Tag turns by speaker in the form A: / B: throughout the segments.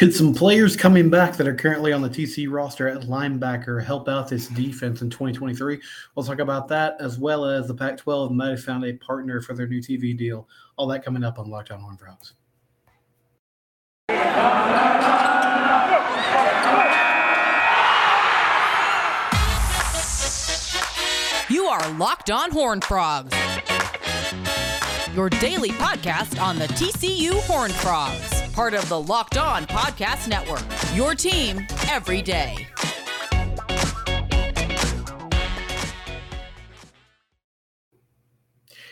A: Could some players coming back that are currently on the TC roster at linebacker help out this defense in 2023? We'll talk about that as well as the Pac 12 might have found a partner for their new TV deal. All that coming up on Locked On Horn Frogs.
B: You are Locked On Horn Frogs, your daily podcast on the TCU Horn Frogs part of the Locked On Podcast Network. Your team every day.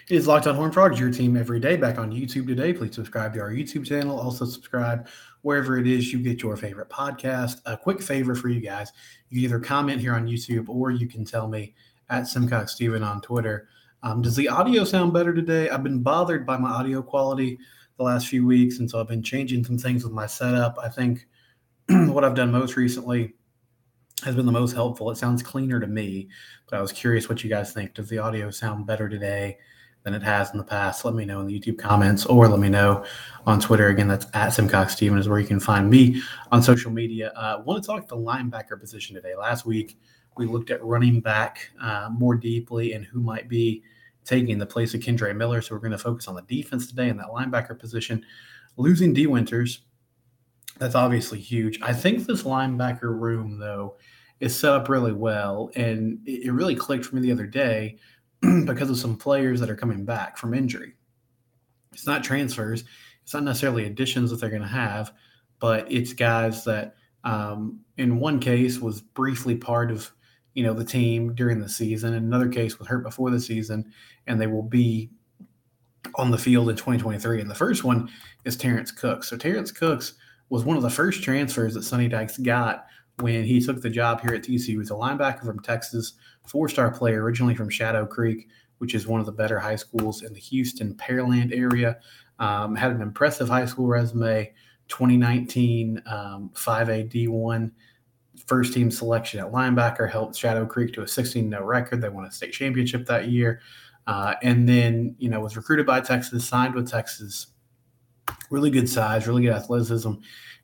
A: It is Locked On Horn Frogs, your team every day. Back on YouTube today. Please subscribe to our YouTube channel. Also subscribe wherever it is you get your favorite podcast. A quick favor for you guys: you can either comment here on YouTube or you can tell me at Simcox Steven on Twitter. Um, does the audio sound better today? I've been bothered by my audio quality the last few weeks, and so I've been changing some things with my setup. I think what I've done most recently has been the most helpful. It sounds cleaner to me, but I was curious what you guys think. Does the audio sound better today than it has in the past? Let me know in the YouTube comments or let me know on Twitter. Again, that's at Simcox Steven is where you can find me on social media. I uh, want to talk the linebacker position today. Last week, we looked at running back uh, more deeply and who might be – taking the place of Kendre Miller. So we're going to focus on the defense today in that linebacker position. Losing Dee Winters, that's obviously huge. I think this linebacker room, though, is set up really well. And it really clicked for me the other day because of some players that are coming back from injury. It's not transfers, it's not necessarily additions that they're going to have, but it's guys that, um, in one case, was briefly part of you know the team during the season. Another case, was hurt before the season, and they will be on the field in 2023. And the first one is Terrence Cooks. So Terrence Cooks was one of the first transfers that Sonny Dykes got when he took the job here at TCU. He was a linebacker from Texas, four-star player, originally from Shadow Creek, which is one of the better high schools in the Houston Pearland area. Um, had an impressive high school resume. 2019 um, 5A D1 first team selection at linebacker, helped Shadow Creek to a 16 0 record. They won a state championship that year. Uh, and then, you know, was recruited by Texas, signed with Texas. Really good size, really good athleticism.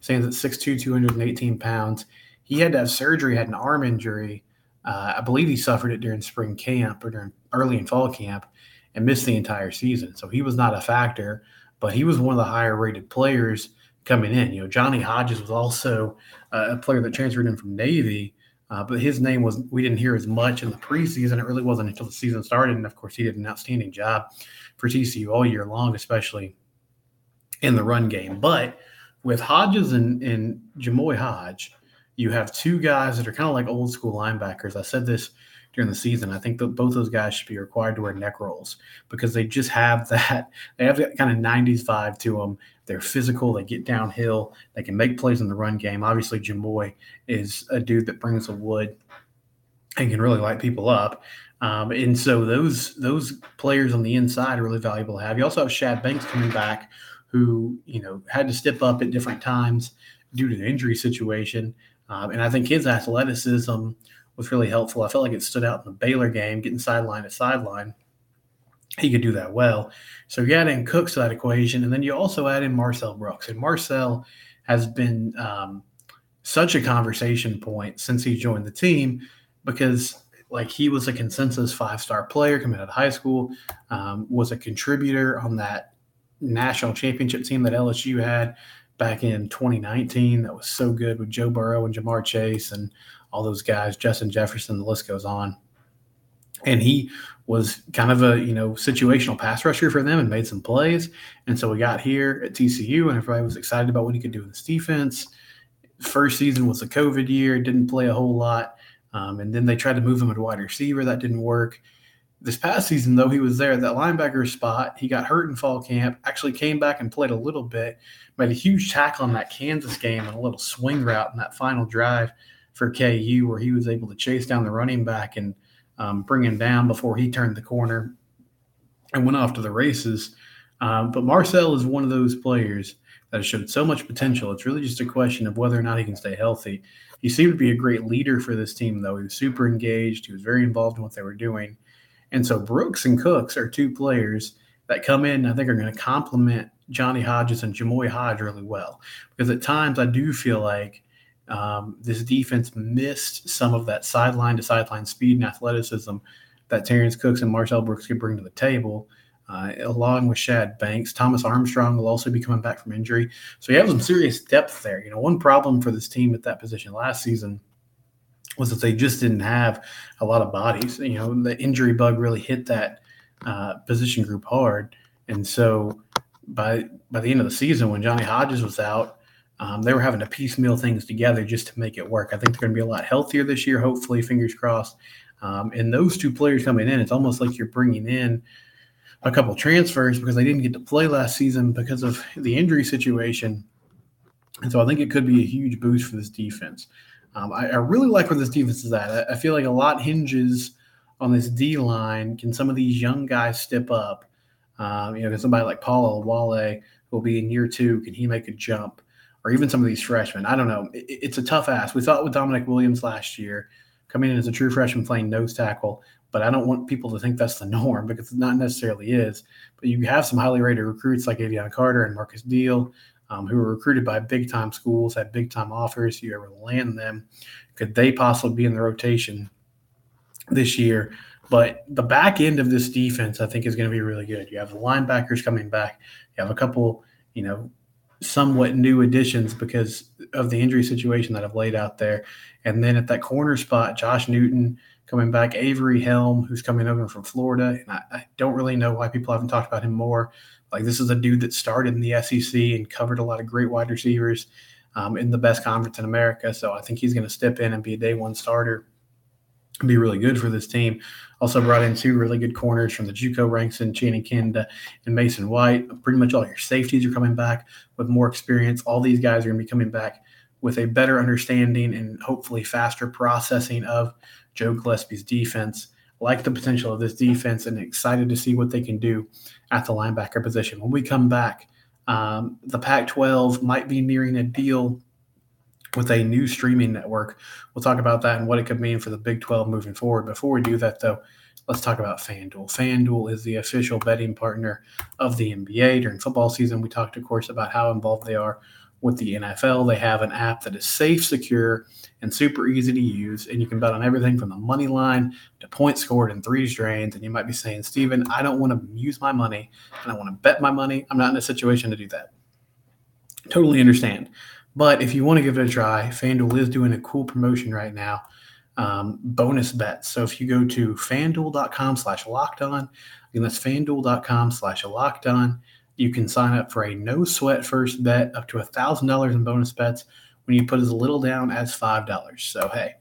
A: Stands at 6'2, 218 pounds. He had to have surgery, had an arm injury. Uh, I believe he suffered it during spring camp or during early and fall camp and missed the entire season. So he was not a factor, but he was one of the higher rated players coming in. You know, Johnny Hodges was also uh, a player that transferred in from Navy, uh, but his name was we didn't hear as much in the preseason. It really wasn't until the season started, and of course, he did an outstanding job for TCU all year long, especially in the run game. But with Hodges and, and Jamoi Hodge, you have two guys that are kind of like old school linebackers. I said this during the season. I think that both those guys should be required to wear neck rolls because they just have that. They have that kind of 90s vibe to them. They're physical. They get downhill. They can make plays in the run game. Obviously, Jamoi is a dude that brings the wood and can really light people up. Um, and so those those players on the inside are really valuable to have. You also have Shad Banks coming back, who you know had to step up at different times due to the injury situation. Um, and I think his athleticism was really helpful. I felt like it stood out in the Baylor game, getting sideline to sideline. He could do that well. So you add in Cooks to that equation, and then you also add in Marcel Brooks. And Marcel has been um, such a conversation point since he joined the team because like he was a consensus five star player coming out of high school, um, was a contributor on that national championship team that LSU had back in 2019 that was so good with Joe Burrow and Ja'Marr Chase and all those guys, Justin Jefferson, the list goes on. And he was kind of a you know situational pass rusher for them and made some plays. And so we got here at TCU, and everybody was excited about what he could do in this defense. First season was a COVID year, didn't play a whole lot, um, and then they tried to move him at wide receiver. That didn't work. This past season, though, he was there at that linebacker spot. He got hurt in fall camp. Actually, came back and played a little bit. Made a huge tackle in that Kansas game and a little swing route in that final drive for KU, where he was able to chase down the running back and um, bring him down before he turned the corner and went off to the races. Um, but Marcel is one of those players that has showed so much potential. It's really just a question of whether or not he can stay healthy. He seemed to be a great leader for this team, though. He was super engaged. He was very involved in what they were doing. And so Brooks and Cooks are two players that come in, I think, are going to complement Johnny Hodges and Jamoi Hodge really well. Because at times I do feel like um, this defense missed some of that sideline to sideline speed and athleticism that Terrence Cooks and Marcel Brooks could bring to the table. Uh, along with Shad Banks, Thomas Armstrong will also be coming back from injury. So you have some serious depth there. You know, one problem for this team at that position last season was that they just didn't have a lot of bodies. You know, the injury bug really hit that uh, position group hard, and so by by the end of the season, when Johnny Hodges was out, um, they were having to piecemeal things together just to make it work. I think they're going to be a lot healthier this year, hopefully, fingers crossed. Um, and those two players coming in, it's almost like you're bringing in a couple transfers because they didn't get to play last season because of the injury situation. And so I think it could be a huge boost for this defense. Um, I, I, really like where this defense is at. I, I, feel like a lot hinges on this D line. Can some of these young guys step up? Um, you know, can somebody like Paul Wale, who will be in year two, can he make a jump? Or even some of these freshmen. I don't know. It, it's a tough ask. We saw it with Damonic Williams last year, coming in as a true freshman playing nose tackle. But I don't want people to think that's the norm because it not necessarily is. But you have some highly rated recruits like Avion Carter and Markis Deal, um, who were recruited by big time schools, had big time offers. You ever land them? Could they possibly be in the rotation this year? But the back end of this defense, I think, is going to be really good. You have the linebackers coming back. You have a couple, you know, somewhat new additions because of the injury situation that I've laid out there. And then at that corner spot, Josh Newton coming back, Avery Helm, who's coming over from Florida. And I, I, don't really know why people haven't talked about him more. Like, this is a dude that started in the SEC and covered a lot of great wide receivers um, in the best conference in America. So I think he's going to step in and be a day one starter be really good for this team. Also brought in two really good corners from the JUCO ranks in Channing Canada and Mason White. Pretty much all your safeties are coming back with more experience. All these guys are going to be coming back with a better understanding and hopefully faster processing of Joe Gillespie's defense. Like the potential of this defense and excited to see what they can do at the linebacker position. When we come back, um, the Pac 12 might be nearing a deal with a new streaming network. We'll talk about that and what it could mean for the Big 12 moving forward. Before we do that, though, let's talk about FanDuel. FanDuel is the official betting partner of the NBA during football season. We talked, of course, about how involved they are with the NFL. They have an app that is safe, secure, and super easy to use. And you can bet on everything from the money line to points scored and threes drained. And you might be saying, Steven, I don't want to use my money and I want to bet my money. I'm not in a situation to do that. Totally understand. But if you want to give it a try, FanDuel is doing a cool promotion right now. Um, bonus bets. So if you go to fanduel.com slash locked on, and that's fanduel.com slash locked on, you can sign up for a no sweat first bet up to a thousand dollars in bonus bets when you put as little down as five dollars. So hey,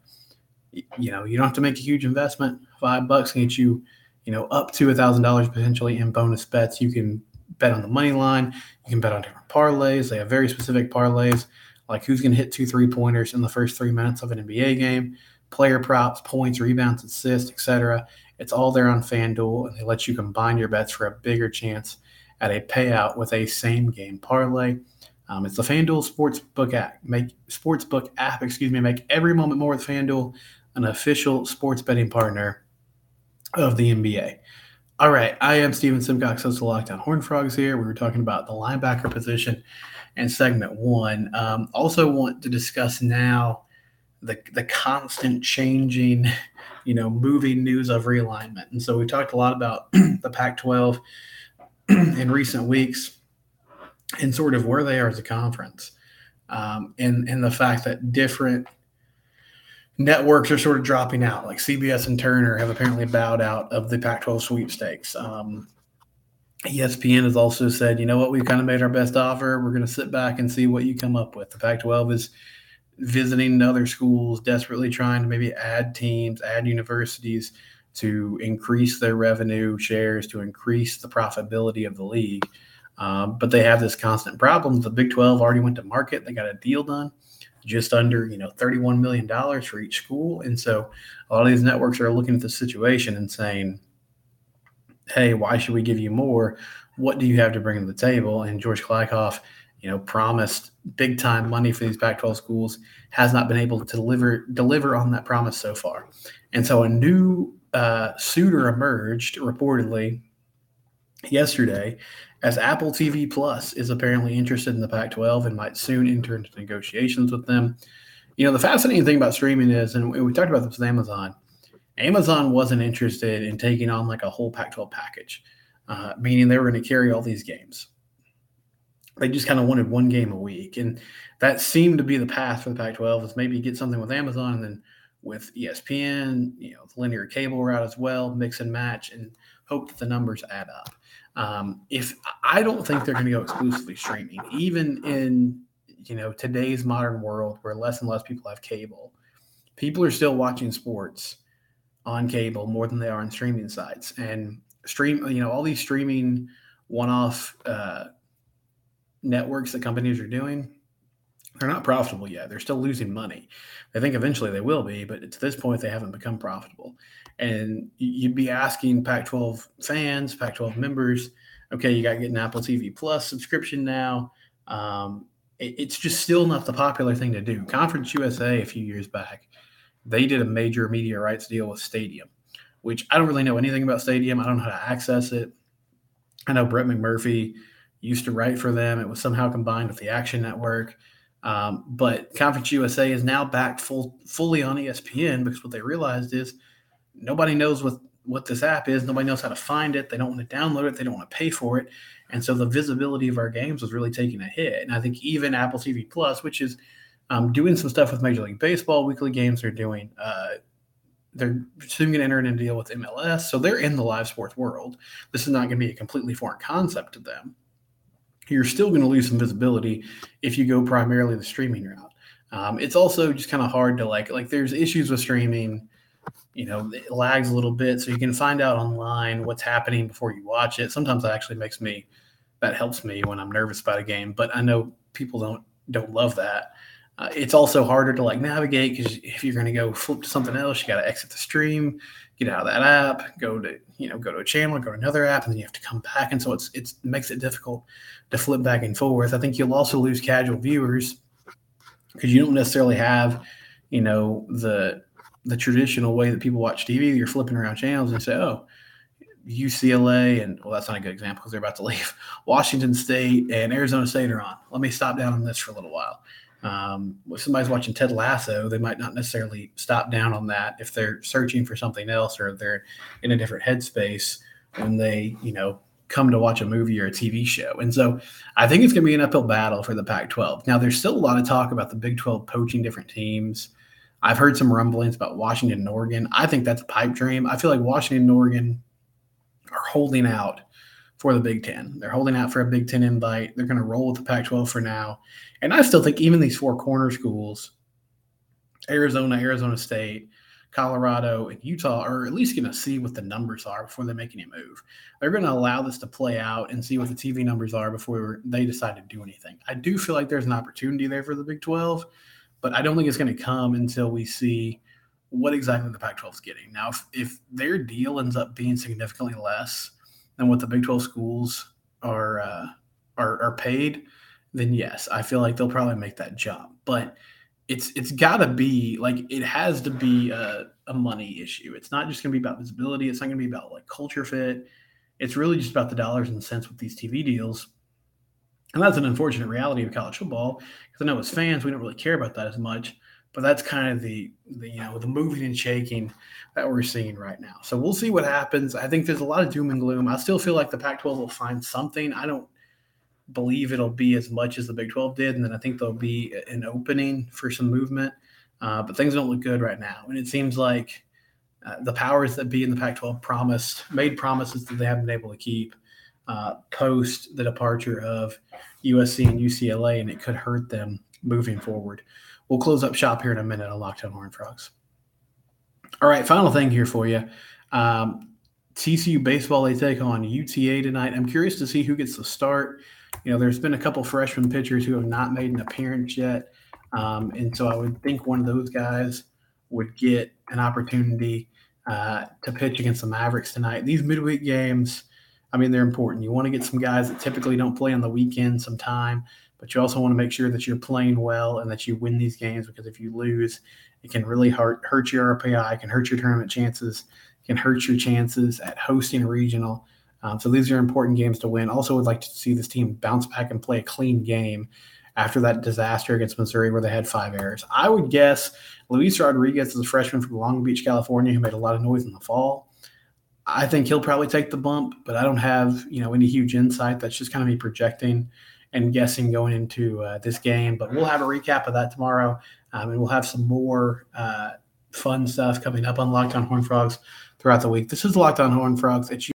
A: you know, you don't have to make a huge investment. Five bucks can get you, you know, up to a thousand dollars potentially in bonus bets. You can bet on the money line. You can bet on different parlays. They have very specific parlays like who's going to hit two three pointers in the first three minutes of an NBA game, player props, points, rebounds, assists, etc. It's all there on FanDuel, and they let you combine your bets for a bigger chance at a payout with a same game parlay. Um, it's the FanDuel Sportsbook app. Make Sportsbook app, excuse me, make every moment more with FanDuel, an official sports betting partner of the NBA. All right, I am Steven Simcox, host of Locked On Horn Frogs here. We were talking about the linebacker position and segment one. Um, also, want to discuss now the the constant changing, you know, moving news of realignment. And so we talked a lot about the Pac-12 in recent weeks, and sort of where they are as a conference, um, and and the fact that different networks are sort of dropping out. Like CBS and Turner have apparently bowed out of the Pac-12 sweepstakes. Um, ESPN has also said, you know what, we've kind of made our best offer. We're going to sit back and see what you come up with. The Pac 12 is visiting other schools, desperately trying to maybe add teams, add universities to increase their revenue shares, to increase the profitability of the league. Um, but they have this constant problem. The Big 12 already went to market, they got a deal done just under you know 31 million dollars for each school and so a lot of these networks are looking at the situation and saying hey, why should we give you more? What do you have to bring to the table? And George Kliavkoff, you know, promised big time money for these Pac-12 schools, has not been able to deliver deliver on that promise so far. And so a new uh, suitor emerged reportedly yesterday as Apple TV Plus is apparently interested in the Pac 12 and might soon enter into negotiations with them. You know, the fascinating thing about streaming is, and we talked about this with Amazon, Amazon wasn't interested in taking on like a whole Pac 12 package, uh, meaning they were going to carry all these games. They just kind of wanted one game a week. And that seemed to be the path for the Pac 12 is maybe get something with Amazon and then with ESPN, you know, the linear cable route as well, mix and match and hope that the numbers add up. Um, if I don't think they're going to go exclusively streaming, even in you know today's modern world where less and less people have cable, people are still watching sports on cable more than they are on streaming sites. And stream, you know, all these streaming one-off uh, networks that companies are doing, they're not profitable yet. They're still losing money. I think eventually they will be, but to this point, they haven't become profitable. And you'd be asking Pac 12 fans, Pac 12 members, okay, you got to get an Apple TV Plus subscription now. Um, it, it's just still not the popular thing to do. Conference USA, a few years back, they did a major media rights deal with Stadium, which I don't really know anything about Stadium. I don't know how to access it. I know Brett McMurphy used to write for them. It was somehow combined with the Action Network. Um, but Conference USA is now back full fully on ESPN because what they realized is nobody knows what what this app is. Nobody knows how to find it. They don't want to download it. They don't want to pay for it. And so the visibility of our games was really taking a hit. And I think even Apple TV Plus, which is um, doing some stuff with Major League Baseball weekly games, they're doing. Uh, they're soon going to enter into a deal with MLS, so they're in the live sports world. This is not going to be a completely foreign concept to them you're still going to lose some visibility if you go primarily the streaming route. Um, it's also just kind of hard to like like there's issues with streaming. You know, it lags a little bit, so you can find out online what's happening before you watch it. Sometimes that actually makes me that helps me when I'm nervous about a game, but I know people don't don't love that. Uh, it's also harder to like navigate because if you're going to go flip to something else, you got to exit the stream get out of that app, go to you know go to a channel, go to another app, and then you have to come back. And so it's it's it makes it difficult to flip back and forth. I think you'll also lose casual viewers because you don't necessarily have you know the the traditional way that people watch TV. You're flipping around channels and say, oh. UCLA and well, that's not a good example because they're about to leave. Washington State and Arizona State are on. Let me stop down on this for a little while. Um, if somebody's watching Ted Lasso, they might not necessarily stop down on that if they're searching for something else or they're in a different headspace when they, you know, come to watch a movie or a TV show. And so I think it's going to be an uphill battle for the Pac 12. Now, there's still a lot of talk about the Big 12 poaching different teams. I've heard some rumblings about Washington and Oregon. I think that's a pipe dream. I feel like Washington and Oregon are holding out for the Big Ten. They're holding out for a Big Ten invite. They're going to roll with the Pac 12 for now. And I still think even these four corner schools, Arizona, Arizona State, Colorado, and Utah, are at least going to see what the numbers are before they make any move. They're going to allow this to play out and see what the TV numbers are before they decide to do anything. I do feel like there's an opportunity there for the Big 12, but I don't think it's going to come until we see what exactly the Pac 12 is getting. Now, if, if their deal ends up being significantly less, than what the Big 12 schools are uh, are, are paid, then yes, I feel like they'll probably make that jump. But it's it's got to be like it has to be a, a money issue. It's not just going to be about visibility. It's not going to be about like culture fit. It's really just about the dollars and cents with these TV deals. And that's an unfortunate reality of college football because I know as fans we don't really care about that as much but that's kind of the, the you know the moving and shaking that we're seeing right now. So we'll see what happens. I think there's a lot of doom and gloom. I still feel like the Pac-12 will find something. I don't believe it'll be as much as the Big 12 did, and then I think there'll be an opening for some movement. Uh, but things don't look good right now, and it seems like uh, the powers that be in the Pac-12 promised made promises that they haven't been able to keep uh, post the departure of USC and UCLA, and it could hurt them moving forward. We'll close up shop here in a minute on Locked On Horn Frogs. All right, final thing here for you. Um, TCU baseball they take on UTA tonight. I'm curious to see who gets the start. You know, there's been a couple freshman pitchers who have not made an appearance yet, um, and so I would think one of those guys would get an opportunity uh, to pitch against the Mavericks tonight. These midweek games, I mean, they're important. You want to get some guys that typically don't play on the weekend some time but you also want to make sure that you're playing well and that you win these games because if you lose, it can really hurt hurt your RPI, can hurt your tournament chances, it can hurt your chances at hosting a regional. Um, so these are important games to win. Also, would like to see this team bounce back and play a clean game after that disaster against Missouri where they had five errors. I would guess Luis Rodriguez is a freshman from Long Beach, California, who made a lot of noise in the fall. I think he'll probably take the bump, but I don't have you know any huge insight. That's just kind of me projecting and guessing going into uh, this game. But we'll have a recap of that tomorrow, um, and we'll have some more uh, fun stuff coming up on Locked On Horn Frogs throughout the week. This is Locked On Horn Frogs. It's